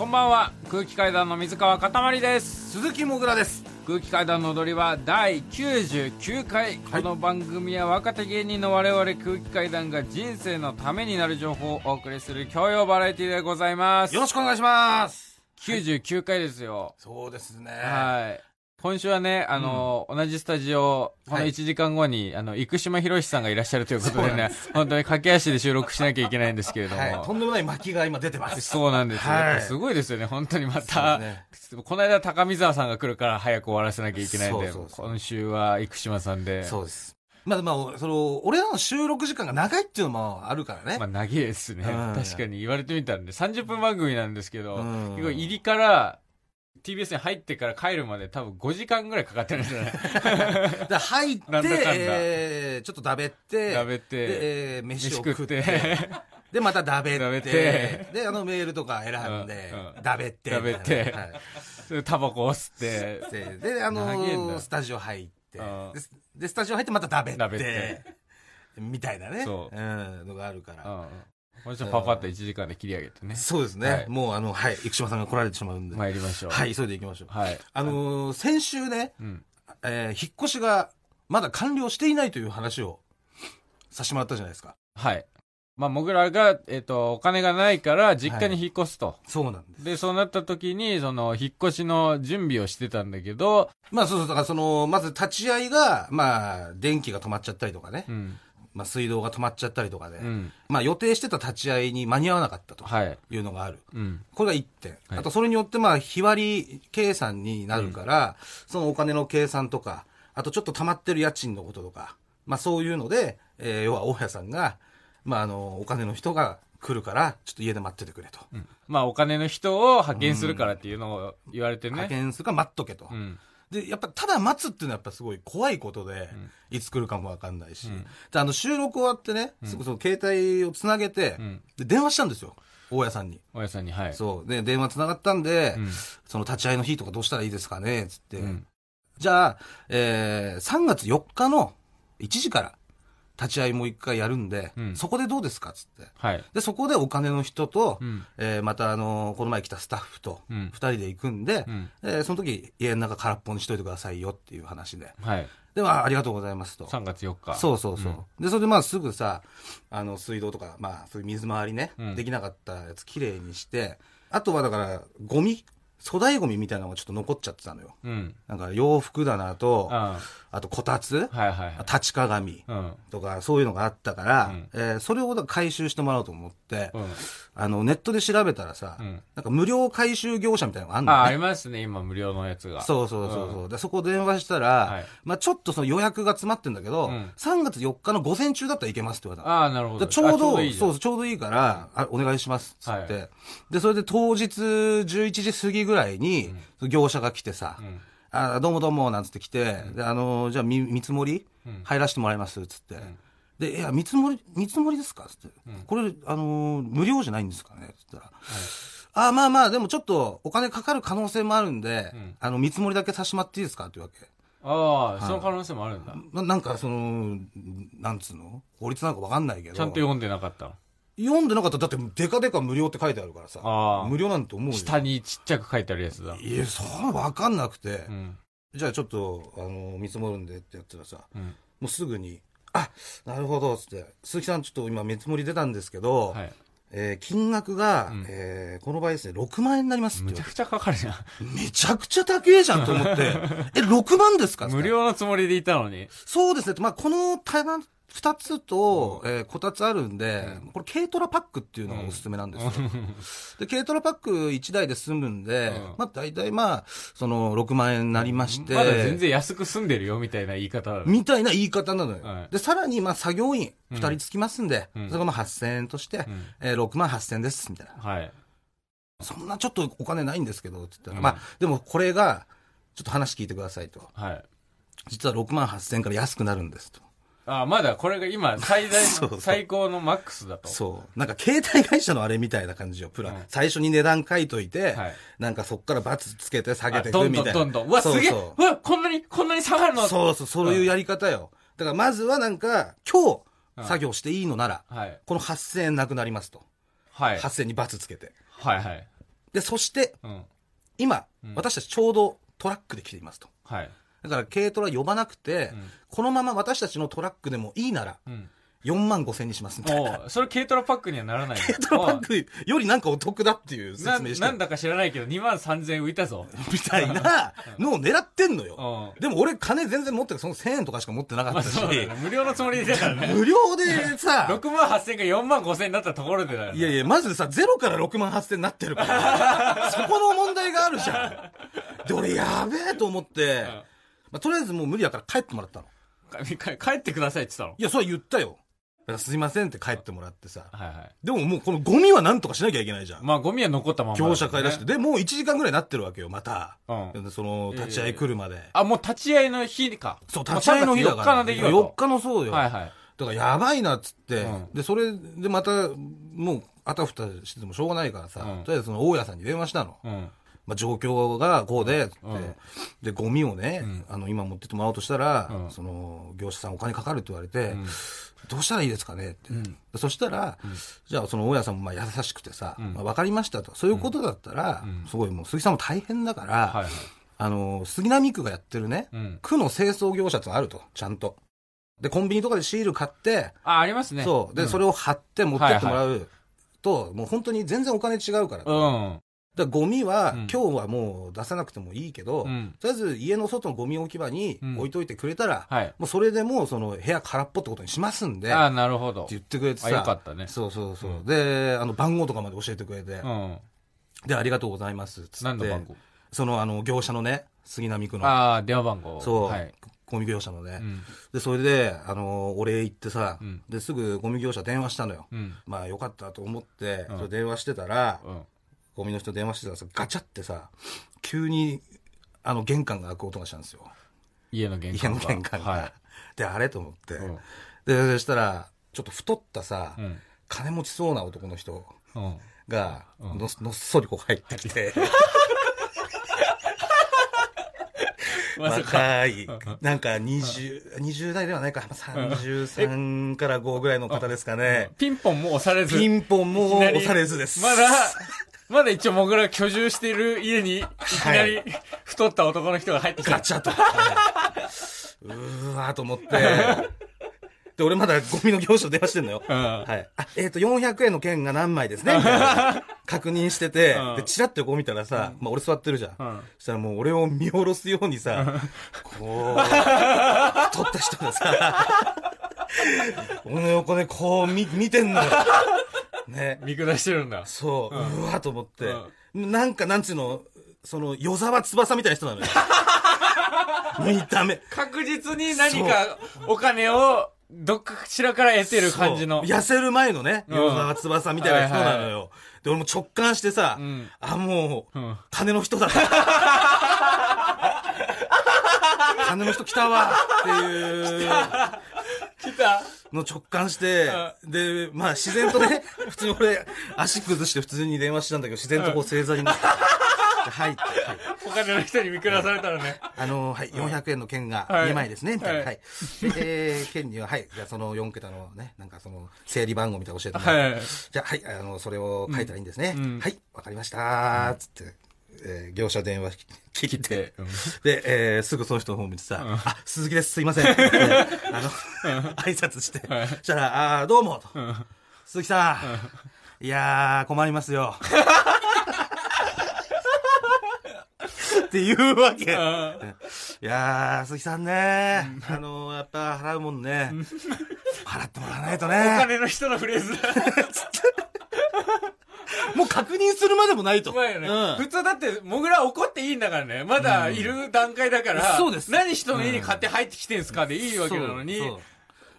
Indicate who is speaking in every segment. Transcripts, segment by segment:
Speaker 1: こんばんは。空気階段の水川かたまりです。
Speaker 2: 鈴木もぐらです。
Speaker 1: 空気階段の踊りは第99回、この番組は若手芸人の我々空気階段が人生のためになる情報をお送りする教養バラエティでございます。
Speaker 2: よろしくお願いします。
Speaker 1: 99回ですよ、
Speaker 2: そうですね。
Speaker 1: はい今週はね、あの、同じスタジオ、この
Speaker 2: はい。
Speaker 1: 1時間後に、あの、生島博さんがいらっしゃるということでね 本当に駆け足で収録しなきゃいけないんですけれども、
Speaker 2: はい。とんでもない巻きが今出てます。
Speaker 1: そうなんですよ。
Speaker 2: はい。
Speaker 1: すごいですよね、本当にまた。
Speaker 2: ね。
Speaker 1: この間高見沢さんが来るから早く終わらせなきゃいけないんで、
Speaker 2: そうそうそう。
Speaker 1: 今週は生島さんで。
Speaker 2: そうです。まあまあその俺らの収録時間が長いっていうのもあるからね、
Speaker 1: まあ長いですね。
Speaker 2: うん。
Speaker 1: 確かに言われてみたらね、30分番組なんですけど、
Speaker 2: うん。
Speaker 1: 結構入りから、TBS に入ってから帰るまで多分5時間ぐらいかかってるんですよね。
Speaker 2: で入って
Speaker 1: なんだかんだ。
Speaker 2: えーちょっとだべって
Speaker 1: 食べて、
Speaker 2: で、えー飯を
Speaker 1: 飯
Speaker 2: 食っ
Speaker 1: て。て、
Speaker 2: でまただべって
Speaker 1: て。
Speaker 2: であのメールとか選んで、
Speaker 1: うんうん。
Speaker 2: だべって。
Speaker 1: だべって
Speaker 2: はい。
Speaker 1: でタバコを吸って、
Speaker 2: でであのスタジオ入って
Speaker 1: うん。
Speaker 2: ででスタジオ入ってまただべって
Speaker 1: だべって。
Speaker 2: みたいなね。
Speaker 1: そう。
Speaker 2: うん、のがあるから、
Speaker 1: うん。もちろんパパッと1時間で切り上げてね。
Speaker 2: そうですね、
Speaker 1: はい
Speaker 2: もうあのはい生島さんが来られてしまうんで、
Speaker 1: 参りましょう。
Speaker 2: はい急いで行きましょう
Speaker 1: はい。
Speaker 2: あのー先週ね、
Speaker 1: うん。
Speaker 2: えー引っ越しがまだ完了していないという話をさせてもらったじゃないですか
Speaker 1: はい。まあ、僕らが、えっ、と、お金がないから、実家に引っ越すと。
Speaker 2: そうなんです
Speaker 1: で、そうなった時に、その、引っ越しの準備をしてたんだけど、
Speaker 2: まあそうそうだからそのまず立ち会いがまあ電気が止まっちゃったりとかね、
Speaker 1: うん。
Speaker 2: まあ、水道が止まっちゃったりとかで、
Speaker 1: うん。
Speaker 2: まあ予定してた立ち会いに間に合わなかったと
Speaker 1: はい。
Speaker 2: いうのがある
Speaker 1: うん。
Speaker 2: これが1点。
Speaker 1: はい
Speaker 2: あと、それによって、まあ、日割り計算になるから、そのお金の計算とか、あと、ちょっと溜まってる家賃のこととか、まあ、そういうので、えー要は、大家さんが、まあ、あの、お金の人が来るから、ちょっと家で待っててくれと。
Speaker 1: うんまあ、お金の人を派遣するからっていうのを言われてね。
Speaker 2: 派遣するから待っとけと。
Speaker 1: うん。
Speaker 2: で、やっぱ、ただ待つっていうのはやっぱすごい怖いことで、いつ来るかもわかんないし。
Speaker 1: うん
Speaker 2: で、あの、収録終わってね、すぐその携帯をつなげて、
Speaker 1: うん。
Speaker 2: で、電話したんですよ。大家さんに。
Speaker 1: 大家さんに、はい。
Speaker 2: そう。で、電話つながったんで、
Speaker 1: うん。
Speaker 2: その立ち会いの日とかどうしたらいいですかねつって。
Speaker 1: うん
Speaker 2: じゃあ、えー、3月4日の1時から立ち会いもう一回やるんで、
Speaker 1: うん
Speaker 2: そこでどうですかつって。
Speaker 1: はい。
Speaker 2: で、そこでお金の人と、
Speaker 1: うん。
Speaker 2: えーまたあのこの前来たスタッフと、
Speaker 1: うん
Speaker 2: 2人で行くんで、
Speaker 1: うん。
Speaker 2: えーその時家の中空っぽにしといてくださいよっていう話で。
Speaker 1: はい。
Speaker 2: で、まあ、ありがとうございますと。
Speaker 1: 3月4日。
Speaker 2: そうそうそう。で、それでまあすぐさ、あの、水道とか、まあ、そういう水回りね、
Speaker 1: うん
Speaker 2: できなかったやつきれいにして、あとはだから、ゴミ、粗大ゴミみたいなのがちょっと残っちゃってたのよ。
Speaker 1: うん。
Speaker 2: なんか洋服棚と、
Speaker 1: あ
Speaker 2: あとこたつ、
Speaker 1: あ。はいはいはい。
Speaker 2: 立ち鏡
Speaker 1: うん。
Speaker 2: とかそういうのがあったから、
Speaker 1: うん
Speaker 2: えーそれを回収してもらおうと思っ。あの、ネットで調べたらさ、
Speaker 1: うん。
Speaker 2: なんか無料回収業者みたいなのがあんの
Speaker 1: あ、あ
Speaker 2: ね。
Speaker 1: りますね、今無料のやつが。
Speaker 2: そうそうそうそう、で、そこ電話したら、
Speaker 1: はい。
Speaker 2: まあちょっとその予約が詰まってんだけど、
Speaker 1: うん。
Speaker 2: 3月4日の午前中だったらいけますって言われたの。
Speaker 1: ああ、なるほど。
Speaker 2: でちょう
Speaker 1: あ
Speaker 2: ど、そうそう、ちょうどいいから、あお願いします、つって、
Speaker 1: は
Speaker 2: で、それで当日11時過ぎぐらいに、業者が来てさ、
Speaker 1: うん。
Speaker 2: あどうもどうも、なんつって来て、で、あのーじゃあ、み見積もり、
Speaker 1: うん。
Speaker 2: 入らせてもらいます、つって。で、いや、見積もり、見積もりですか？つって。これ、あのー無料じゃないんですかね？つったら。あまあまあ、でもちょっと、お金かかる可能性もあるんで、
Speaker 1: ん
Speaker 2: あの、見積もりだけさせてもらっていいですか？っていうわけ。
Speaker 1: ああ、その可能性もあるんだ。
Speaker 2: ななんか、その、なんつうの？法律なんかわかんないけど。
Speaker 1: ちゃんと読んでなかったの？
Speaker 2: 読んでなかったら、だって、デカデカ無料って書いてあるからさ。無料なんて思うよ。
Speaker 1: 下にちっちゃく書いてあるやつだ。
Speaker 2: いや、そうわかんなくて、
Speaker 1: うん。
Speaker 2: じゃあちょっと、あの、見積もるんでってやったらさ、
Speaker 1: うん。
Speaker 2: もうすぐに、あ、なるほど、つって、鈴木さんちょっと今見積もり出たんですけど、
Speaker 1: はい。
Speaker 2: えー金額が、
Speaker 1: うん
Speaker 2: えーこの場合ですね、6万円になりますって言われ
Speaker 1: むちゃくちゃかかるじゃん。
Speaker 2: て。めちゃくちゃ高えじゃんと思って、え、6万ですか
Speaker 1: 無料のつもりでいたのに。
Speaker 2: そうですね。まあ、この台湾二つと、えーこたつあるんで、これ軽トラパックっていうのがおすすめなんですよ。で、軽トラパック1台で済むんで、
Speaker 1: うん
Speaker 2: まあ、大体まあ、その、6万円になりまして、
Speaker 1: まだ全然安く住んでるよ、みたいな言い方
Speaker 2: みたいな言い方なのよ。
Speaker 1: はい
Speaker 2: で、さらに、まあ、作業員2人つきますんで、
Speaker 1: うん
Speaker 2: それがまあ8000円として、
Speaker 1: ん
Speaker 2: えー6万8000円です、みたいな。
Speaker 1: はい。
Speaker 2: そんなちょっとお金ないんですけど、って言ったら、
Speaker 1: うん
Speaker 2: まあ、でもこれが、ちょっと話聞いてくださいと。
Speaker 1: はい。
Speaker 2: 実は6万8000円から安くなるんですと。
Speaker 1: あ、まだこれが今、最大の、最高のマックスだと。
Speaker 2: そう。なんか携帯会社のあれみたいな感じよ。プラン。
Speaker 1: うん
Speaker 2: 最初に値段書いといて、
Speaker 1: はい
Speaker 2: なんかそっからバツつけて下げてい
Speaker 1: あどん
Speaker 2: くみたいな。
Speaker 1: どんどんどん。うわ、すげえ
Speaker 2: そう
Speaker 1: わ、こんなに、こんなに下がるの？
Speaker 2: そうそう、そういうやり方よ。だからまずはなんか、今日作業していいのなら、
Speaker 1: はい。
Speaker 2: この8000円なくなりますと。
Speaker 1: はい。
Speaker 2: 8000にバツつけて。
Speaker 1: はいはい。
Speaker 2: で、そして、
Speaker 1: うん。
Speaker 2: 今、
Speaker 1: うん
Speaker 2: 私たちちょうどトラックで来ていますと。
Speaker 1: はい。
Speaker 2: だから軽トラ呼ばなくて、
Speaker 1: うん
Speaker 2: このまま私たちのトラックでもいいなら、
Speaker 1: うん。
Speaker 2: 4万5千にしますみたいな。
Speaker 1: それ軽トラパックにはならないの？
Speaker 2: 軽トラパックよりなんかお得だっていう
Speaker 1: な
Speaker 2: 説明して
Speaker 1: なんだか知らないけど、2万3000円浮いたぞ。
Speaker 2: みたいなのを狙ってんのよ。
Speaker 1: うん。
Speaker 2: でも俺金全然持ってるその1000円とかしか持ってなかっ
Speaker 1: まあ
Speaker 2: たし、
Speaker 1: そうだよね。無料のつもりでだからね。
Speaker 2: 無料でさ、
Speaker 1: 6万8000円が4万5000円になったところでだよね。
Speaker 2: いやいや、まずさ、ゼロから6万8000になってるから、そこの問題があるじゃん。で、俺やべえと思って、まあ、とりあえずもう無理だから帰ってもらったの。
Speaker 1: か帰ってくださいって言っ
Speaker 2: いや、それは言ったよ。すいませんって帰ってもらってさ。
Speaker 1: たの。はいはい。
Speaker 2: でももうこのゴミはなんとかしなきゃいけないじゃん。
Speaker 1: まあゴミは残ったままね。
Speaker 2: 業者買い出して。で、もう1時間ぐらいになってるわけよ、また。
Speaker 1: うん。
Speaker 2: その、立ち会い来るまで。
Speaker 1: あ、もう立ち会いの日か。
Speaker 2: そう、立ち会いの日だから。
Speaker 1: 4日の出来事。
Speaker 2: 4日のそうよ。
Speaker 1: はいはい。
Speaker 2: だからやばいなっつって、
Speaker 1: うん
Speaker 2: で、それでまた、もう、あたふたしててもしょうがないからさ、
Speaker 1: うん
Speaker 2: とりあえずその大家さんに電話したの。
Speaker 1: うん。
Speaker 2: まあ、状況がこうで、つって
Speaker 1: うん
Speaker 2: で、ゴミをね、
Speaker 1: うん
Speaker 2: あの、今持ってってもらおうとしたら、
Speaker 1: うん
Speaker 2: その、業者さんお金かかるって言われて、
Speaker 1: うん
Speaker 2: どうしたらいいですかね？って。
Speaker 1: うん
Speaker 2: でそしたら、じゃあその大家さんもまあ優しくてさ、
Speaker 1: うん
Speaker 2: まあ、分かりましたと。そういうことだったら、
Speaker 1: うん
Speaker 2: すごいもう杉さんも大変だから、
Speaker 1: はいはい。
Speaker 2: あの、杉並区がやってるね、
Speaker 1: うん。
Speaker 2: 区の清掃業者ってあると、ちゃんと。で、コンビニとかでシール買って、
Speaker 1: あ、ありますね。
Speaker 2: そう。で、
Speaker 1: ん
Speaker 2: それを貼って持ってってもらうと、もう本当に全然お金違うから。
Speaker 1: うん。
Speaker 2: らゴミは、
Speaker 1: うん
Speaker 2: 今日はもう出さなくてもいいけど、
Speaker 1: うん。
Speaker 2: とりあえず家の外のゴミ置き場に
Speaker 1: うん
Speaker 2: 置いといてくれたら、
Speaker 1: はい。
Speaker 2: もうそれでもうその部屋空っぽってことにしますんで、
Speaker 1: あ
Speaker 2: って
Speaker 1: なるほど。
Speaker 2: 言ってくれてさ。
Speaker 1: あ、よかったね。
Speaker 2: そうそうそう。
Speaker 1: うん
Speaker 2: で、あの、番号とかまで教えてくれて、
Speaker 1: うん。
Speaker 2: で、ありがとうございます。つって。その、あの、業者のね、杉並区の、
Speaker 1: ああ、電話番号。
Speaker 2: そう、
Speaker 1: はい。
Speaker 2: ゴミ業者のね、
Speaker 1: うん。
Speaker 2: で、それで、あの、お礼言ってさ、
Speaker 1: うん
Speaker 2: で、すぐゴミ業者電話したのよ。
Speaker 1: うん。
Speaker 2: まあ、よかったと思って、電話してたら、
Speaker 1: うん。
Speaker 2: ゴミの人電話してたらさ、ガチャってさ、急に、あの、玄関が開く音がしたんですよ。
Speaker 1: 家の玄
Speaker 2: 家の
Speaker 1: 関が。
Speaker 2: 玄関が。
Speaker 1: は
Speaker 2: で、あれと思って。
Speaker 1: い。うん。
Speaker 2: で、そしたら、ちょっと太ったさ、
Speaker 1: うん。
Speaker 2: 金持ちそうな男の人
Speaker 1: うん。
Speaker 2: が、
Speaker 1: うん
Speaker 2: ののっそりこう入ってきて。若い、なんか20、20代ではないか、33から5ぐらいの方ですかね。
Speaker 1: ピンポンも押されず。
Speaker 2: ピンポンも押されずです。
Speaker 1: まだ、まだ一応僕らが居住している家に、いきなり太った男の人が入ってきた。
Speaker 2: ガチャと。うーわーと思って。で、俺まだゴミの業者と電話してんのよ。
Speaker 1: うん。
Speaker 2: はい。あ、えっ、と、400円の券が何枚ですね？確認してて、
Speaker 1: うん
Speaker 2: で、チラッとこう見たらさ、まあ俺座ってるじゃん。
Speaker 1: うん。
Speaker 2: そしたらもう俺を見下ろすようにさ、こう、撮った人がさ、俺の横でこう見見てんのよ。ね。
Speaker 1: 見下してるんだ。
Speaker 2: そう、う
Speaker 1: うん
Speaker 2: わーと思って、なんかなんつうの、その、与沢翼みたいな人なのよ。見た目。
Speaker 1: 確実に何かお金をどっかしらから得てる感じの。
Speaker 2: 痩せる前のね、
Speaker 1: うん
Speaker 2: 与沢翼みたいな人なのよ。で、俺も直感してさ、
Speaker 1: うん。
Speaker 2: あ、もう、
Speaker 1: うん。
Speaker 2: 金の人だ。金の人来たわっていう
Speaker 1: 来た
Speaker 2: の直感して、で、まあ自然とね、普通に俺、足崩して普通に電話したんだけど、自然とこう正座になって、はい。
Speaker 1: お金の人に見下されたらね。
Speaker 2: あの、はい、400円の券が
Speaker 1: はい。
Speaker 2: 2枚ですね、みたいな。
Speaker 1: はい。
Speaker 2: えー、券には、はい、じゃあその4桁のね、なんかその、整理番号みたいなの教えてもらって。
Speaker 1: はい。
Speaker 2: じゃあ、はい、あの、それを書いたらいいんですね。はい、わかりましたつって、えー業者電話切って。
Speaker 1: うん
Speaker 2: で、えーすぐその人の方見てさ、
Speaker 1: うん
Speaker 2: あ、鈴木です、すいません。あの、挨拶して、
Speaker 1: はい
Speaker 2: そしたら、あーどうも、と。
Speaker 1: うん
Speaker 2: 鈴木さん、いやー、困りますよ。って言うわけ。いやー、鈴木さんね、あのやっぱ払うもんね、払ってもらわないと
Speaker 1: お
Speaker 2: ね。
Speaker 1: 金の人のフレーズだ。
Speaker 2: もう確認するまでもないと。
Speaker 1: うまいよね。
Speaker 2: うん
Speaker 1: 普通だって、もぐら怒っていいんだからね。まだいる段階だから。
Speaker 2: そうです
Speaker 1: 何人の家に買って入ってきてんすかでいいわけなのに、
Speaker 2: そうそう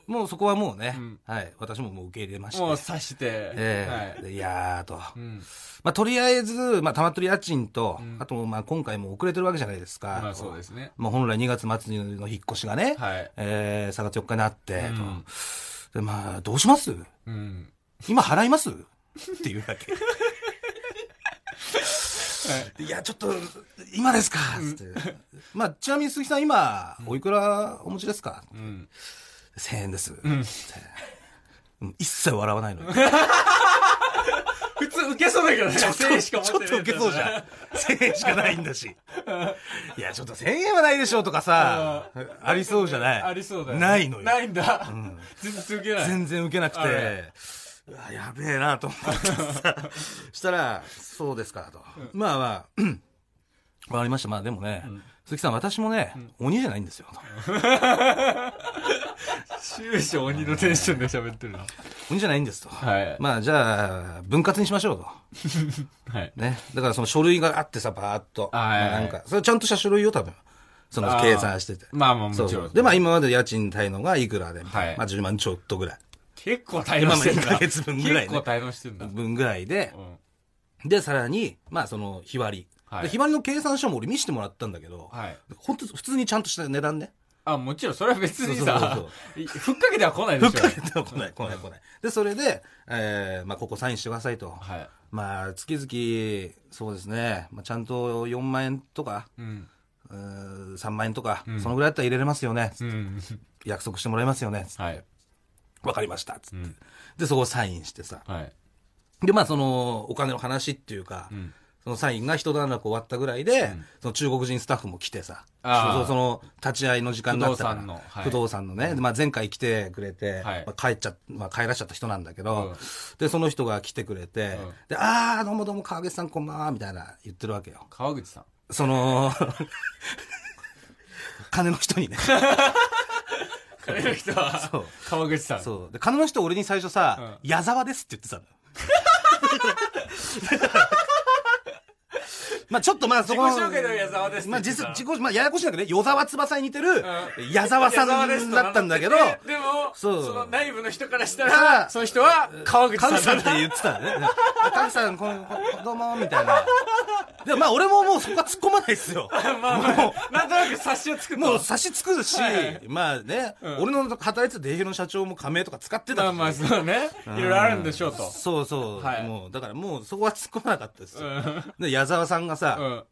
Speaker 2: もうそこはもうね、
Speaker 1: うん
Speaker 2: はい、私ももう受け入れまして。
Speaker 1: もう刺して。はい。
Speaker 2: ええでいやーと。
Speaker 1: うん。
Speaker 2: まあ、とりあえず、まあ、たまってる家賃と、
Speaker 1: うん
Speaker 2: あと、まあ、今回も遅れてるわけじゃないですか。
Speaker 1: まあそうですね。
Speaker 2: まあ、本来2月末の引っ越しがね、
Speaker 1: はい。
Speaker 2: えー、3月4日になって、
Speaker 1: うん
Speaker 2: と。で、まあ、どうします？
Speaker 1: うん。
Speaker 2: 今払います？っていうだけ。いや、ちょっと、今ですかつって。まあ、ちなみに鈴木さん今、おいくらお持ちですか？
Speaker 1: うん。
Speaker 2: ?1000 円です。
Speaker 1: うん。
Speaker 2: うん一切笑わないのよ。
Speaker 1: 普通、受けそうだけどね。
Speaker 2: ちょっと、
Speaker 1: 1000円しか持
Speaker 2: ちょっと受けそうじゃん。1000円しかないんだし。いや、ちょっと1000円はないでしょうとかさ、ありそうじゃない
Speaker 1: ありそうだよね。
Speaker 2: ないのよ。
Speaker 1: ないんだ。全然受けない。
Speaker 2: 全然受けなくて、うわやべえなと思ってさ、したら、そうですかと。まあまあ、うんわかりました。まあでもね、鈴木さん、私もね、鬼じゃないんですよ。と
Speaker 1: 終始鬼のテンションで喋ってるな。
Speaker 2: 鬼じゃないんですと。
Speaker 1: はい。
Speaker 2: まあじゃあ、分割にしましょうと。
Speaker 1: はい。
Speaker 2: ね。だからその書類があってさ、バーっと。なんか、それちゃんとした書類を多分、その計算してて。
Speaker 1: まあまあもちろ。
Speaker 2: そうんで、まあ今まで家賃滞納がいくらで、
Speaker 1: はい
Speaker 2: まあ10万ちょっとぐらい。
Speaker 1: 結構滞納してんだ。
Speaker 2: 今まで1ヶ月分ぐらいね
Speaker 1: 結構滞納してんだ。
Speaker 2: 分ぐらいで
Speaker 1: う、ん。
Speaker 2: で、さらに、まあその、日割り。
Speaker 1: はい
Speaker 2: で日割りの計算書も俺見せてもらったんだけど、
Speaker 1: はい。
Speaker 2: 本当普通にちゃんとした値段ね。
Speaker 1: あ、もちろん、それは別に
Speaker 2: そう
Speaker 1: さ
Speaker 2: そう、
Speaker 1: ふっかけては来ないでしょ。
Speaker 2: ふっかけても来ない、来ない、来ない。で、それで、えー、まあここサインしてくださいと。
Speaker 1: はい。
Speaker 2: まあ、月々、そうですね、まあ、ちゃんと4万円とか、
Speaker 1: うん。
Speaker 2: うー3万円とか、
Speaker 1: ん
Speaker 2: そのぐらいだったら入れれますよね。
Speaker 1: うん。
Speaker 2: 約束してもらえますよね。
Speaker 1: はい。
Speaker 2: わかりました。つって、
Speaker 1: うん。
Speaker 2: で、そこをサインしてさ。
Speaker 1: はい。
Speaker 2: で、まあ、その、お金の話っていうか、
Speaker 1: うん。
Speaker 2: そのサインが一段落終わったぐらいで、
Speaker 1: ん
Speaker 2: その中国人スタッフも来てさ、そうその立ち会いの時間になったから
Speaker 1: 不動産のはい
Speaker 2: 不動産のね、でまあ、前回来てくれて、
Speaker 1: はい
Speaker 2: まあ、帰っちゃ、まあ、帰らしちゃった人なんだけど、
Speaker 1: うん
Speaker 2: で、その人が来てくれて、
Speaker 1: うん
Speaker 2: で、ああ、どうもどうも川口さんこんばんは、みたいな言ってるわけよ。
Speaker 1: 川口さん。
Speaker 2: その、金の人にね。
Speaker 1: 彼の人は
Speaker 2: そう、
Speaker 1: 川口さん。
Speaker 2: そう。で、金の人俺に最初さ、矢沢ですって言ってたの。まあちょっとまあそこの
Speaker 1: 自己紹介では矢沢です
Speaker 2: まあ実、自己、まあややこしいんだけどね、与沢翼に似てる矢沢さんだったんだけど、
Speaker 1: でも、
Speaker 2: そ
Speaker 1: の内部の人からした
Speaker 2: さ
Speaker 1: ら、
Speaker 2: あ
Speaker 1: その人は川口さ
Speaker 2: んって言ってたのね。川口さん、この、こどうも、みたいな。でもまあ俺ももうそこは突っ込まないですよ。
Speaker 1: まあまあ、なんとなく察しをつくと。
Speaker 2: もう差し作るし、
Speaker 1: はい
Speaker 2: まあね、俺の働いてたデイヘの社長も仮名とか使ってたし
Speaker 1: まあまあ、そうね。いろいろあるんでしょうと。
Speaker 2: そうそう、
Speaker 1: はい
Speaker 2: もうだからもうそこは突っ込まなかったですよ、
Speaker 1: うん。
Speaker 2: で矢沢さんがさ、
Speaker 1: うん。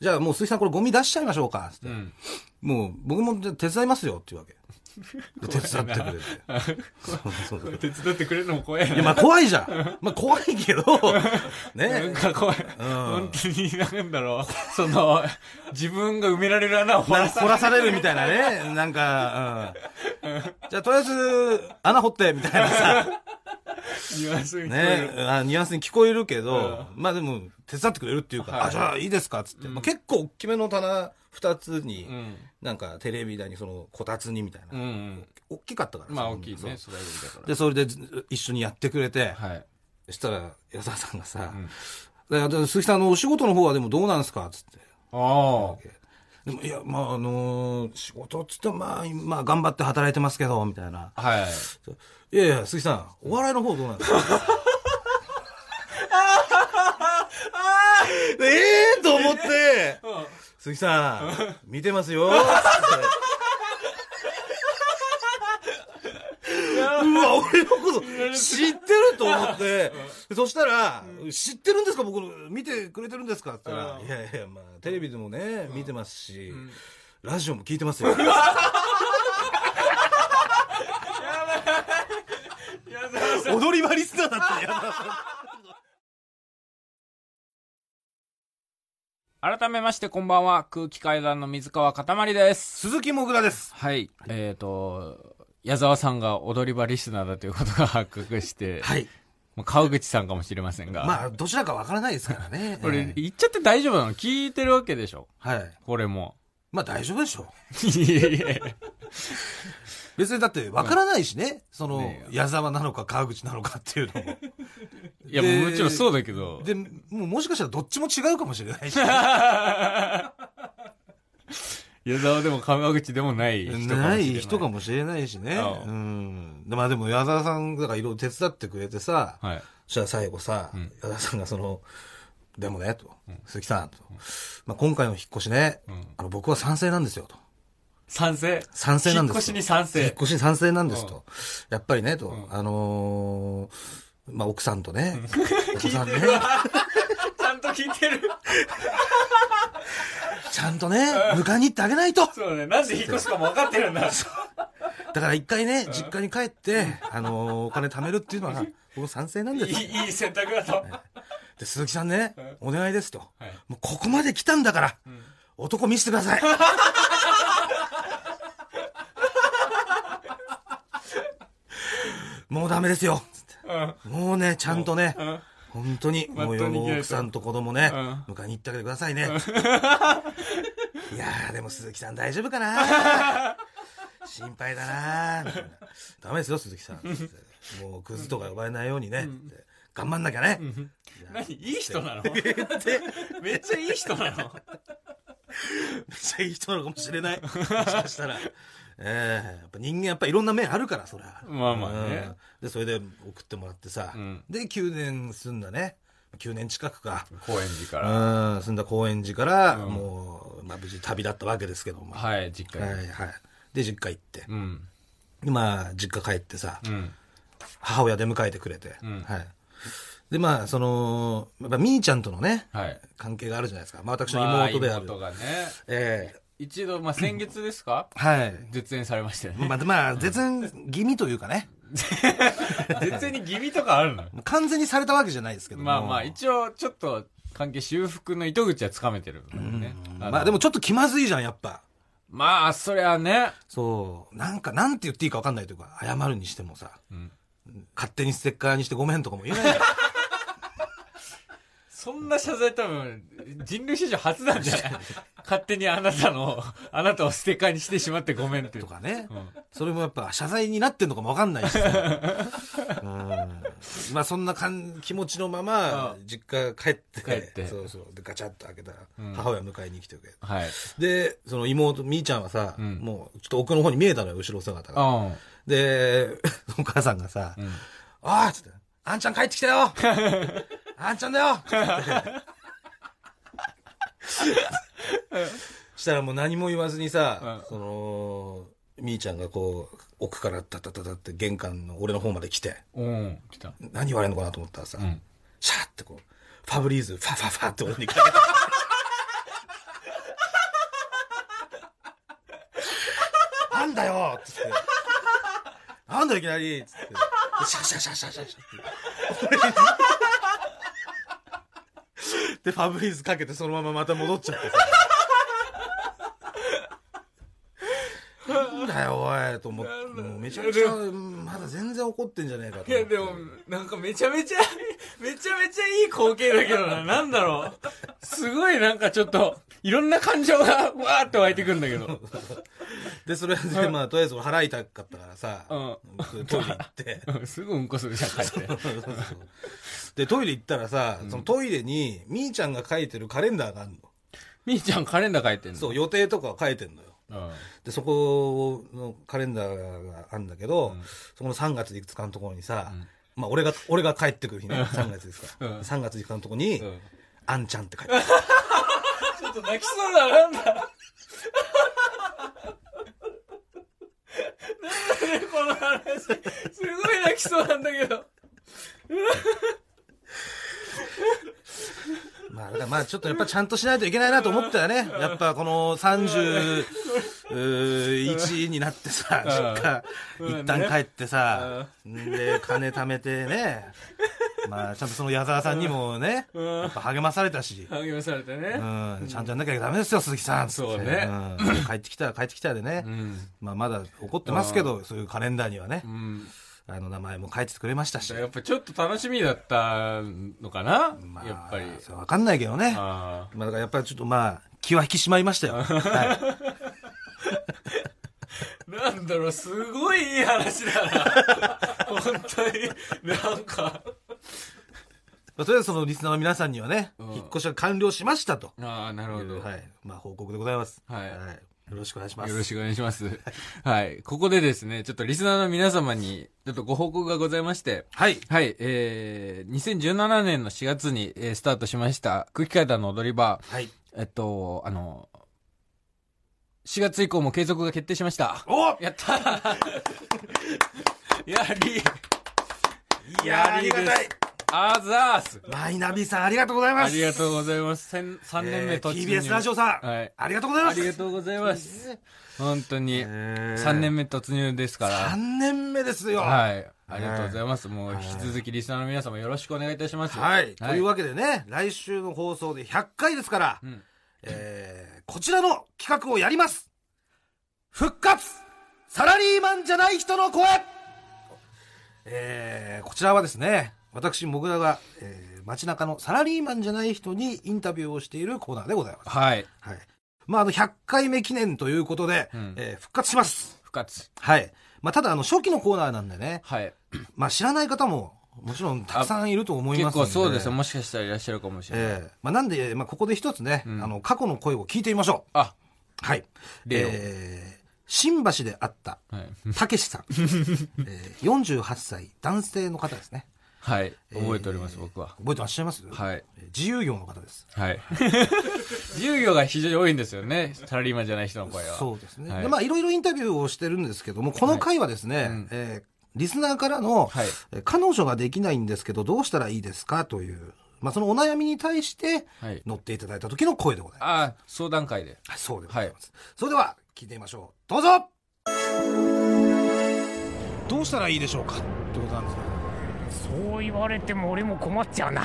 Speaker 2: じゃあもう鈴木さんこれゴミ出しちゃいましょうかつって、
Speaker 1: うん。
Speaker 2: もう僕も手伝いますよっていうわけで 手伝ってくれて。そうそうそう
Speaker 1: 手伝ってくれるのも怖い。な。
Speaker 2: いやまあ怖いじゃん。まあ怖いけど
Speaker 1: なん
Speaker 2: ね
Speaker 1: か怖い。本当に、なんだろう。その、自分が埋められる穴を掘
Speaker 2: な
Speaker 1: らさ
Speaker 2: 掘らされるみたいなね。なんか、うん、じゃあとりあえず穴掘ってみたいなさ。
Speaker 1: ニュアンスに聞こえる。
Speaker 2: ね。あニュアンスに聞こえるけど、まあでも、手伝ってくれるっていうか、
Speaker 1: はい。
Speaker 2: あ、じゃあいいですかっつって。まあ、結構大きめの棚二つに、
Speaker 1: うん。
Speaker 2: なんかテレビ台にそのこたつにみたいな。
Speaker 1: うんうん。
Speaker 2: 大きかったからさ
Speaker 1: まあ大きいね、それはだから。
Speaker 2: で、それでず一緒にやってくれて、
Speaker 1: はい。
Speaker 2: そしたら、矢沢さんがさ、
Speaker 1: ん
Speaker 2: でで鈴木さん、あの、お仕事の方はでもどうなんですか？っつって。
Speaker 1: ああ。
Speaker 2: でも、いや、まあ、あのー仕事っつってもまあ、まあ、頑張って働いてますけど、みたいな。
Speaker 1: はい。
Speaker 2: いやいや、鈴木さん、お笑いの方どうなんですか？ええと思って、鈴木さん、見てますよ。うわ、俺のこと知ってると思って、そしたら、知ってるんですか？僕、見てくれてるんですか？って言ったら、
Speaker 1: うん。
Speaker 2: いやいや、まあ、テレビでもね、見てますし、ラジオも聞いてますよ。踊り場リスナーだったね、矢沢
Speaker 1: 改めましてこんばんは。空気階段の水川かたまりです。
Speaker 2: 鈴木もぐらです。
Speaker 1: はい。えっ、と、矢沢さんが踊り場リスナーだということが発覚して、
Speaker 2: はい。
Speaker 1: もう川口さんかもしれませんが。
Speaker 2: まあ、どちらかわからないですからね。
Speaker 1: これ
Speaker 2: ええ
Speaker 1: 言っちゃって大丈夫なの？聞いてるわけでしょ
Speaker 2: はい。
Speaker 1: これも。
Speaker 2: まあ、大丈夫でしょう。
Speaker 1: いやいやいや
Speaker 2: 別にだってわからないしね。その
Speaker 1: ね、
Speaker 2: 矢沢なのか川口なのかっていうのも。
Speaker 1: いや、もちろんそうだけど。
Speaker 2: で、もうもしかしたらどっちも違うかもしれないし。
Speaker 1: 矢沢でも川口でもない人かもしれな。
Speaker 2: ないい人かもしれないしね。うん。でまあでも矢沢さん、だからいろいろ手伝ってくれてさ、
Speaker 1: はい。
Speaker 2: そしたら最後さ、矢沢さんがその、でもね、と、鈴木さん、と、まあ今回の引っ越しね、あの僕は賛成なんですよ、と。
Speaker 1: 賛成？
Speaker 2: 賛成なんです
Speaker 1: 引っ越しに賛成
Speaker 2: 引っ越しに賛成なんですと。やっぱりね、と、あのーまあ奥さんとね、お子さんね、
Speaker 1: ちゃんと聞いてる。
Speaker 2: ちゃんとね、迎えに行ってあげないと。
Speaker 1: そうね。なんで引っ越すかも分かってるんだ。
Speaker 2: だから一回ね、実家に帰って、あのーお金貯めるっていうのは、僕賛成なんですよ。
Speaker 1: いい、いい選択だと。
Speaker 2: で、鈴木さんね、お願いですと。
Speaker 1: はい
Speaker 2: もうここまで来たんだから、
Speaker 1: ん
Speaker 2: 男見せてください。もうダメですよ。もうね、ちゃんとね、
Speaker 1: うん。
Speaker 2: 本当に、もう
Speaker 1: とうに生きないと
Speaker 2: 奥さんと子供ね、
Speaker 1: う
Speaker 2: 迎えに行ってあげてくださいね。いやー、でも鈴木さん大丈夫かな？心配だなみたいなダメですよ、鈴木さん。もう、クズとか呼ばれないようにね。頑張んなきゃね。
Speaker 1: 何？いい人なの？めっちゃいい人なの？
Speaker 2: めっちゃいい人なのかもしれない。もしかしたら。ええやっぱ人間やっぱいろんな面あるから、そりゃ。
Speaker 1: まあまあね
Speaker 2: うんで、それで送ってもらってさ。
Speaker 1: うん
Speaker 2: で、9年住んだね。9年近くか。
Speaker 1: 高円寺から。
Speaker 2: うん、住んだ高円寺から、
Speaker 1: うん
Speaker 2: もう、まあ無事旅立ったわけですけども。は
Speaker 1: はい、実
Speaker 2: い、
Speaker 1: 家に。
Speaker 2: はい。で、実家行って。
Speaker 1: うん。
Speaker 2: でまあ、実家帰ってさ、
Speaker 1: うん。
Speaker 2: 母親で迎えてくれて。
Speaker 1: うん
Speaker 2: はい。で、まあ、その、やっぱみーちゃんとのね、
Speaker 1: はい。
Speaker 2: 関係があるじゃないですか。まあ、私の
Speaker 1: まあ
Speaker 2: 妹である。
Speaker 1: 妹がね。
Speaker 2: ええ
Speaker 1: 一度、まあ先月ですか？
Speaker 2: はい。
Speaker 1: 絶縁されましたよね。
Speaker 2: まあ、まあ、絶縁気味というかね。
Speaker 1: 絶縁に義理とかあるの？
Speaker 2: 完全にされたわけじゃないですけども
Speaker 1: まあまあ、一応、ちょっと、関係修復の糸口はつかめてるね。の
Speaker 2: まあでもちょっと気まずいじゃん、やっぱ。
Speaker 1: まあ、そりゃね。
Speaker 2: そう。なんか、なんて言っていいか分かんないというか、謝るにしてもさ、
Speaker 1: ん
Speaker 2: 勝手にステッカーにしてごめんとかも言えないじゃん
Speaker 1: そんな謝罪多分、人類史上初なんじゃない？勝手にあなたの、あなたをステッカーにしてしまってごめんって。
Speaker 2: とかね。
Speaker 1: うん
Speaker 2: それもやっぱ謝罪になってんのかも分かんないしさ。うんまあそんなかん気持ちのまま、実家帰って、
Speaker 1: 帰って
Speaker 2: そうそう。で、ガチャッと開けたら、
Speaker 1: うん
Speaker 2: 母親迎えに来てくれて。
Speaker 1: はい。
Speaker 2: で、その妹、みーちゃんはさ、
Speaker 1: うん
Speaker 2: もうちょっと奥の方に見えたのよ、後ろ姿が。
Speaker 1: あ
Speaker 2: で、お母さんがさ、
Speaker 1: うん。
Speaker 2: おいっつって、あんちゃん帰ってきたよあんちゃんだよしたらもう何も言わずにさ、
Speaker 1: うん
Speaker 2: その、みーちゃんがこう、奥からタタタタって玄関の俺の方まで来て、
Speaker 1: うん。来た。
Speaker 2: 何言われるのかなと思ったらさ、
Speaker 1: うん。
Speaker 2: シャーってこう、ファブリーズ、ファファファって俺にかけて。なんだよっつって。なんだよいきなりっつって。シャシャシャシャシャシャって。で、ファブリーズかけてそのまままた戻っちゃってさ。なんだよ、おい、と思って。もうめちゃめちゃ、まだ全然怒ってんじゃねえかと
Speaker 1: いや。でも、なんかめちゃめちゃ、めちゃめちゃいい光景だけどな。なんだろう。すごいなんかちょっと、いろんな感情がわーって湧いてくるんだけど。
Speaker 2: で、それで、まあ、とりあえず払いたかったからさ、
Speaker 1: うん
Speaker 2: トイレ行って。
Speaker 1: うんすぐうんこするじゃん、帰って。
Speaker 2: で、トイレ行ったらさ、そのトイレに、みーちゃんが書いてるカレンダーがあるの。
Speaker 1: みーちゃんカレンダー書いてんの？
Speaker 2: そう、予定とか書いてんのよ。
Speaker 1: うん。
Speaker 2: で、そこのカレンダーがあるんだけど、そこの3月5日のところにさ、まあ、俺が、俺が帰ってくる日ね、3月5日。
Speaker 1: うん
Speaker 2: 3月5日のところに、
Speaker 1: うん
Speaker 2: あんちゃんって書いてある。
Speaker 1: ちょっと泣きそうだ、なんだ。なんだね、この話。すごい泣きそうなんだけど。
Speaker 2: まあ、だからまあ、ちょっとやっぱちゃんとしないといけないなと思ったよね。やっぱこの31になってさ、実家、
Speaker 1: うん
Speaker 2: 一旦帰ってさ、で、金貯めてね、まあ、ちゃんとその矢沢さんにもね、
Speaker 1: うん
Speaker 2: やっぱ励まされたし、
Speaker 1: 励まされてね。
Speaker 2: うん、ちゃんとやんなきゃダメですよ、鈴木さん。つって
Speaker 1: そうね
Speaker 2: うん帰ってきたら帰ってきたでね。
Speaker 1: うん。
Speaker 2: まあ、まだ怒ってますけど、そういうカレンダーにはね
Speaker 1: う、ん。
Speaker 2: あの、名前も書いててくれましたし。
Speaker 1: やっぱちょっと楽しみだったのかな、
Speaker 2: まあ
Speaker 1: やっぱり。
Speaker 2: それわかんないけどね。
Speaker 1: あ
Speaker 2: まあ、だからやっぱりちょっとまあ、気は引き締まりましたよ。は。
Speaker 1: なんだろう、すごいいい話だな。本当に。なんか。
Speaker 2: まあとりあえずそのリスナーの皆さんにはね、
Speaker 1: うん
Speaker 2: 引っ越しが完了しましたと。
Speaker 1: ああ、なるほど。
Speaker 2: はい。まあ、報告でございます。
Speaker 1: はい
Speaker 2: よろしくお願いします。
Speaker 1: よろしくお願いします。はい。ここでですね、ちょっとリスナーの皆様に、ちょっとご報告がございまして、
Speaker 2: はい。
Speaker 1: はい、えー、2017年の4月に、えースタートしました、空気階段の踊り場、
Speaker 2: はい。
Speaker 1: えっと、あの、4月以降も継続が決定しました。
Speaker 2: お
Speaker 1: やったー やり、
Speaker 2: いやーありがたい。
Speaker 1: あざーす。
Speaker 2: マイナビさん、ありがとうございます。
Speaker 1: ありがとうございます。千3年目
Speaker 2: えー
Speaker 1: 突入。
Speaker 2: TBS ラジオさん、
Speaker 1: はい。
Speaker 2: ありがとうございます。
Speaker 1: ありがとうございます。本当に、
Speaker 2: えー
Speaker 1: 3年目突入ですから。
Speaker 2: 3年目ですよ。
Speaker 1: はい。ありがとうございます。もう引き続きリスナーの皆様よろしくお願いいたします。
Speaker 2: はい。というわけでね、来週の放送で100回ですから、
Speaker 1: ん
Speaker 2: えーこちらの企画をやります。復活サラリーマンじゃない人の声えーこちらはですね、私、もぐらが、えー街中のサラリーマンじゃない人にインタビューをしているコーナーでございます。
Speaker 1: はい。
Speaker 2: はい。まあ、あの、100回目記念ということで、
Speaker 1: ん
Speaker 2: えー復活します。
Speaker 1: 復活。
Speaker 2: はい。まあ、ただ、あの、初期のコーナーなんでね、
Speaker 1: はい。
Speaker 2: まあ、知らない方も、もちろんたくさんいると思いますので。
Speaker 1: 結構そうですよ。もしかしたらいらっしゃるかもしれない。
Speaker 2: ええまあ、なんで、まあ、ここで一つね、
Speaker 1: ん
Speaker 2: あの、過去の声を聞いてみましょう。
Speaker 1: あ、
Speaker 2: はい。えー新橋で会った、
Speaker 1: はい。
Speaker 2: たけしさん。えー、48歳、男性の方ですね。
Speaker 1: はい。覚えております、僕は。
Speaker 2: 覚えてらっしゃいます？
Speaker 1: はい。
Speaker 2: えー自由業の方です。
Speaker 1: はい。自由業が非常に多いんですよね。サラリーマンじゃない人の声は。
Speaker 2: そうですね。
Speaker 1: はい
Speaker 2: で、まあ、いろいろインタビューをしてるんですけども、この回はですね、
Speaker 1: うん
Speaker 2: えーリスナーからの、
Speaker 1: はい
Speaker 2: えー彼女ができないんですけど、どうしたらいいですかという、まあ、そのお悩みに対して、
Speaker 1: はい。
Speaker 2: 乗っていただいた時の声でございます。
Speaker 1: ああ、相談会で。
Speaker 2: はい、そうでございます。それでは、聞いてみましょう。どうぞ。どうしたらいいでしょうか？ってことなんですけど。
Speaker 3: そう言われても俺も困っちゃうな。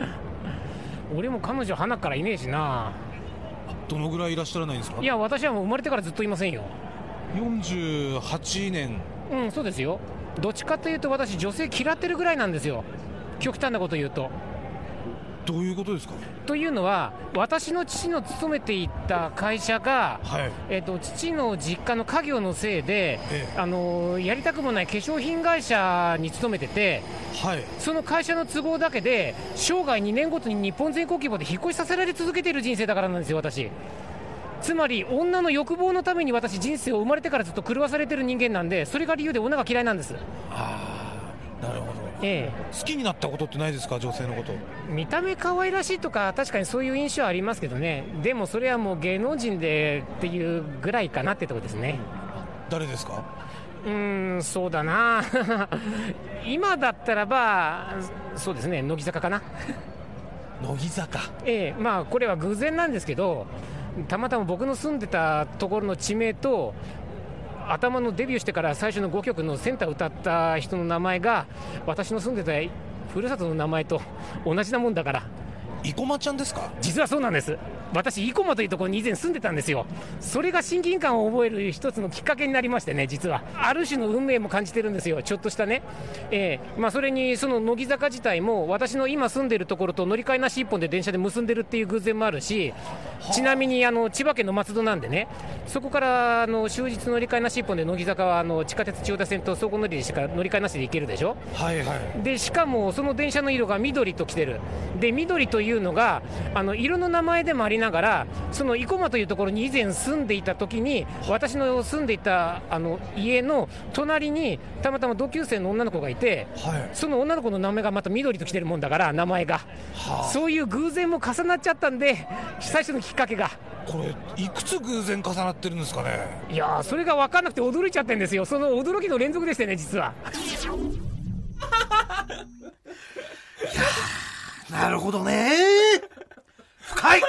Speaker 3: 俺も彼女花からいねえしな。
Speaker 4: どのぐらいいらっしゃらないんですか？
Speaker 3: いや私はもう生まれてからずっといませんよ。
Speaker 4: 48年。
Speaker 3: うんそうですよ。どっちかというと私女性嫌ってるぐらいなんですよ。極端なこと言うと
Speaker 4: どういうことですか？
Speaker 3: というのは私の父の勤めていた会社が
Speaker 4: はい。
Speaker 3: えっと父の実家の家業のせいで、
Speaker 4: え
Speaker 3: あのやりたくもない化粧品会社に勤めてて
Speaker 4: はい。
Speaker 3: その会社の都合だけで生涯2年ごとに日本全国規模で引っ越しさせられ続けている人生だからなんですよ私。つまり女の欲望のために私人生を生まれてからずっと狂わされてる人間なんでそれが理由で女が嫌いなんです。
Speaker 4: ああなるほど
Speaker 3: え。
Speaker 4: 好きになったことってないですか？女性のこと。
Speaker 3: え見た目可愛らしいとか確かにそういう印象はありますけどね。でもそれはもう芸能人でっていうぐらいかなってとこですね。
Speaker 4: 誰ですか？
Speaker 3: うーんそうだな。今だったらばそうですね。乃木坂かな。
Speaker 4: 乃木坂。
Speaker 3: ええ。まあこれは偶然なんですけどたまたま僕の住んでたところの地名と頭のデビューしてから最初の5曲のセンター歌った人の名前が私の住んでたふるさとの名前と同じなもんだから
Speaker 4: 生駒ちゃんですか？
Speaker 3: 実はそうなんです。私生駒というところに以前住んでたんですよ。それが親近感を覚える一つのきっかけになりましてね実は。ある種の運命も感じてるんですよ。ちょっとしたね。ええ。まあそれにその乃木坂自体も私の今住んでるところと乗り換えなし一本で電車で結んでるっていう偶然もあるしちなみにあの千葉県の松戸なんでねそこからあの終日乗り換えなし一本で乃木坂はあの地下鉄千代田線と相互乗りでしか乗り換えなしで行けるでしょ。
Speaker 4: はいはい。
Speaker 3: でしかもその電車の色が緑と来てる。で緑というのがあの色の名前でもありながらその生駒というところに以前住んでいた時に私の住んでいたあの家の隣にたまたま同級生の女の子がいて
Speaker 4: はい。
Speaker 3: その女の子の名前がまた緑と来てるもんだから名前が。そういう偶然も重なっちゃったんで最初のきっかけが。
Speaker 4: これいくつ偶然重なってるんですかね？
Speaker 3: いやーそれが分かんなくて驚いちゃってんですよ。その驚きの連続でしたね実は
Speaker 2: なるほどね。深い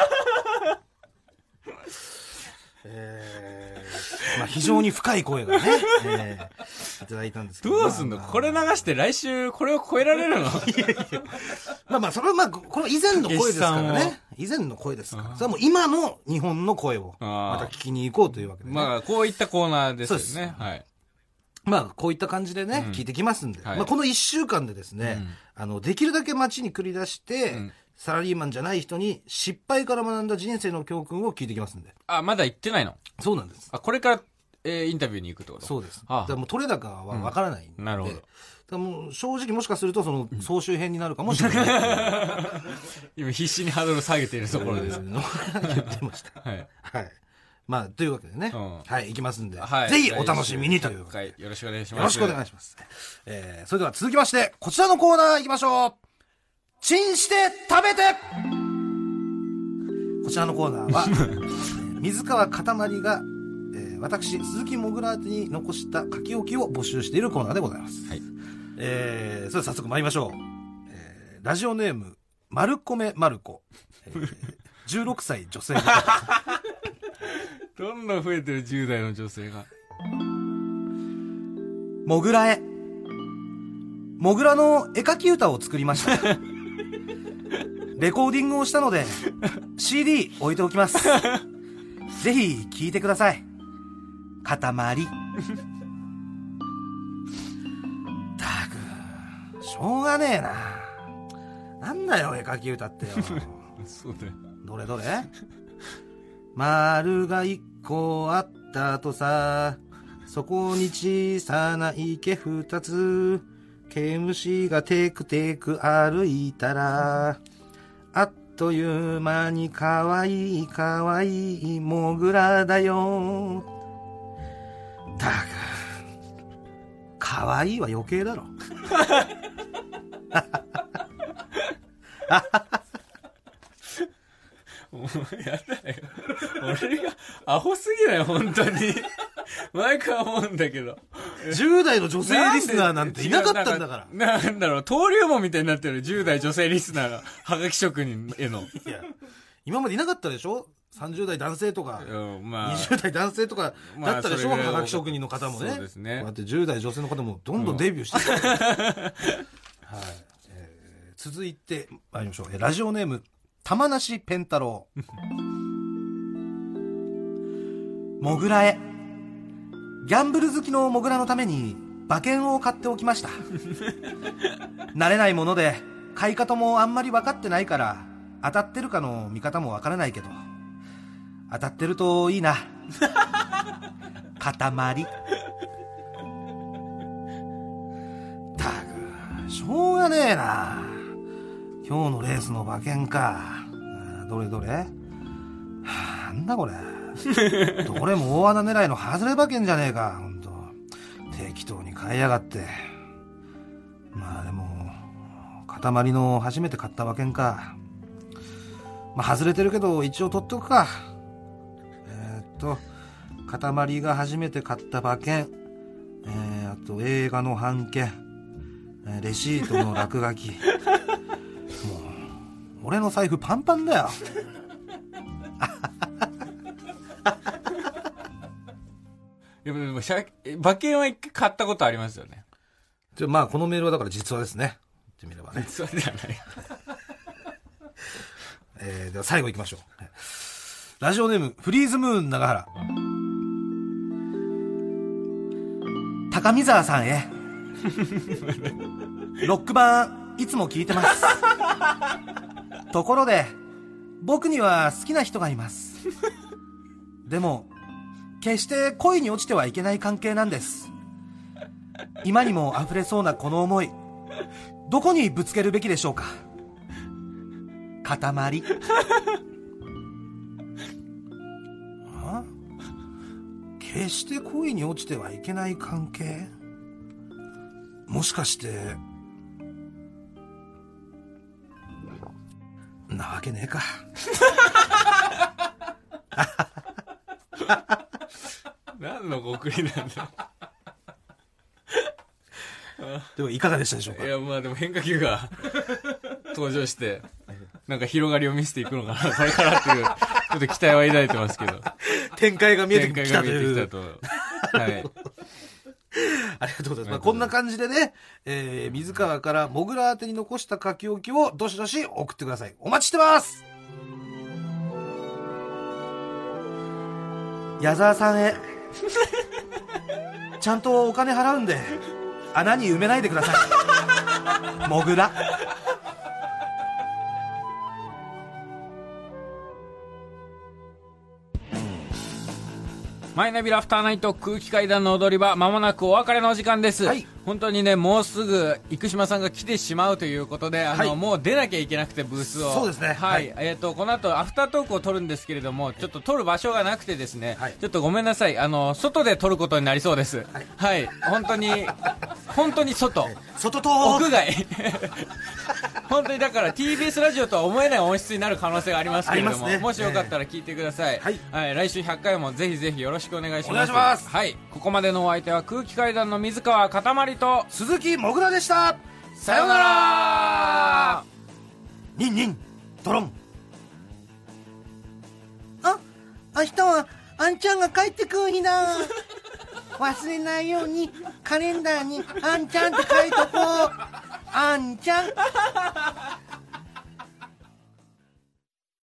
Speaker 2: えーまあ非常に深い声がね、えーいただいたんですけど。
Speaker 1: どうすんの？
Speaker 2: まあ
Speaker 1: これ流して来週これを超えられるの？
Speaker 2: まあまあ、それはまあ、これは以前の声ですからね。以前の声ですから。それはもう今の日本の声を、また聞きに行こうというわけで、ね。
Speaker 1: まあ、こういったコーナーですよね。はい。
Speaker 2: まあ、こういった感じでね、
Speaker 1: うん
Speaker 2: 聞いてきますんで、
Speaker 1: はい
Speaker 2: まあ、この一週間でですね、あの、できるだけ街に繰り出して、
Speaker 1: うん
Speaker 2: サラリーマンじゃない人に失敗から学んだ人生の教訓を聞いてきますんで。
Speaker 1: あ、まだ行ってないの？
Speaker 2: そうなんです。
Speaker 1: あ、これから、えーインタビューに行くってこと？
Speaker 2: そうです。
Speaker 1: ああ
Speaker 2: だからもう取れ高はわからないんで、
Speaker 1: なるほど
Speaker 2: だからもう正直もしかすると、その、総集編になるかもしれない。
Speaker 1: 今必死にハードル下げているところです。
Speaker 2: の 言ってました。
Speaker 1: はい。
Speaker 2: はい。まあ、というわけでね、
Speaker 1: うん
Speaker 2: はい、行きますんで、
Speaker 1: はい。
Speaker 2: ぜひお楽しみにというわけで
Speaker 1: はい。よろしくお願いします。
Speaker 2: よろしくお願いします。えー、それでは続きまして、こちらのコーナー行きましょうチンして食べてこちらのコーナーは、えー水川かたまりが、えー私、鈴木もぐら宛てに残した書き置きを募集しているコーナーでございます。
Speaker 1: はい。
Speaker 2: えー、それでは早速参りましょう。えーラジオネーム、マルコメマルコ。えー 16歳女性
Speaker 1: どんどん増えてる10代の女性が。
Speaker 2: モグラへ。モグラの絵描き歌を作りました。レコーディングをしたので、CD 置いておきます。ぜひ聴いてください。塊。たく、しょうがねえな。なんだよ、絵描き歌ってよ。
Speaker 1: そうだよ。
Speaker 2: どれどれ？丸が一個あったとさ、そこに小さな池二つ、毛虫がテクテク歩いたら、あっという間にかわいいかわいモグラだよ。だが、かわいいは余計だろ。
Speaker 1: も うやだよ。俺がアホすぎない、本当に。毎回思うんだけど。
Speaker 2: 10代の女性リスナーなんていなかったんだから。
Speaker 1: なんだろう、登竜門みたいになってる10代女性リスナーが、はがき職人への。
Speaker 2: いや、今までいなかったでしょ ?30 代男性とか、
Speaker 1: うんまあ、
Speaker 2: 20代男性とかだったでしょ、
Speaker 1: まあ
Speaker 2: はがき職人の方もね。
Speaker 1: そうですね
Speaker 2: こうやって10代女性の方もどんどんデビューしてる、はい、えー続いて参りましょう。えーラジオネーム、玉梨ペンタロウ。モグラへ。ギャンブル好きのモグラのために馬券を買っておきました。慣れないもので、買い方もあんまり分かってないから、当たってるかの見方も分からないけど、当たってるといいな。塊。たく、しょうがねえな。今日のレースの馬券か。どれどれ？はあなんだこれ。どれも大穴狙いの外れ馬券じゃねえか、ほんと。適当に買いやがって。まあでも、塊の初めて買った馬券か。まあ外れてるけど一応取っておくか。えーっと、塊が初めて買った馬券。えー、あと映画の半券。えーレシートの落書き。俺の財布パンパンだよ。
Speaker 1: でもしゃ馬券は一回買ったことありますよね。
Speaker 2: じゃあまあこのメールはだから実話ですね。言ってみればね。
Speaker 1: そうじゃない。
Speaker 2: えー、では最後行きましょう。ラジオネーム、フリーズムーン長原。高見沢さんへ。ロック版、いつも聞いてます。ところで、僕には好きな人がいます。でも、決して恋に落ちてはいけない関係なんです。今にも溢れそうなこの思い、どこにぶつけるべきでしょうか塊。決して恋に落ちてはいけない関係？もしかして、なわけねえか。
Speaker 1: 何の送りなんだ
Speaker 2: でもいかがでしたでしょうか？
Speaker 1: いや、まあでも変化球が 登場して、なんか広がりを見せていくのかな、これからっていう、ちょっと期待は抱いてますけど。
Speaker 2: 展開が見えて
Speaker 1: 展開
Speaker 2: きたと
Speaker 1: が見えてきた
Speaker 2: いう。
Speaker 1: と。はい。
Speaker 2: ありがとうございます。まあ、こんな感じでね、えー、水川からモグラ宛てに残した書き置きをどしどし送ってください。お待ちしてます矢沢さんへ。ちゃんとお金払うんで、穴に埋めないでください。モグラ。
Speaker 1: マイナビラフターナイト空気階段の踊り場、まもなくお別れのお時間です。
Speaker 2: はい
Speaker 1: 本当にね、もうすぐ、生島さんが来てしまうということで、あの、
Speaker 2: はい。
Speaker 1: もう出なきゃいけなくて、ブースを。
Speaker 2: そうですね。
Speaker 1: はい。
Speaker 2: は
Speaker 1: えっ、と、この後、アフタートークを撮るんですけれども、ちょっと撮る場所がなくてですね、
Speaker 2: はい。
Speaker 1: ちょっとごめんなさい。あの、外で撮ることになりそうです。はい。本当に、本当に外。
Speaker 2: 外と
Speaker 1: 屋外。本当にだから TBS ラジオとは思えない音質になる可能性がありますけれども、
Speaker 2: ね。
Speaker 1: もしよかったら聞いてください、
Speaker 2: はい。
Speaker 1: 来週100回もぜひぜひよろしくお願いします。
Speaker 2: お願いします。
Speaker 1: はい。ここまでのお相手は空気階段の水川かたまりと
Speaker 2: 鈴木もぐらでした。
Speaker 1: さようなら。
Speaker 5: ニンニンドロン。
Speaker 2: あ明日はあんちゃんが帰ってくる日だ。忘れないようにカレンダーにあんちゃんって書いとこう。あんちゃん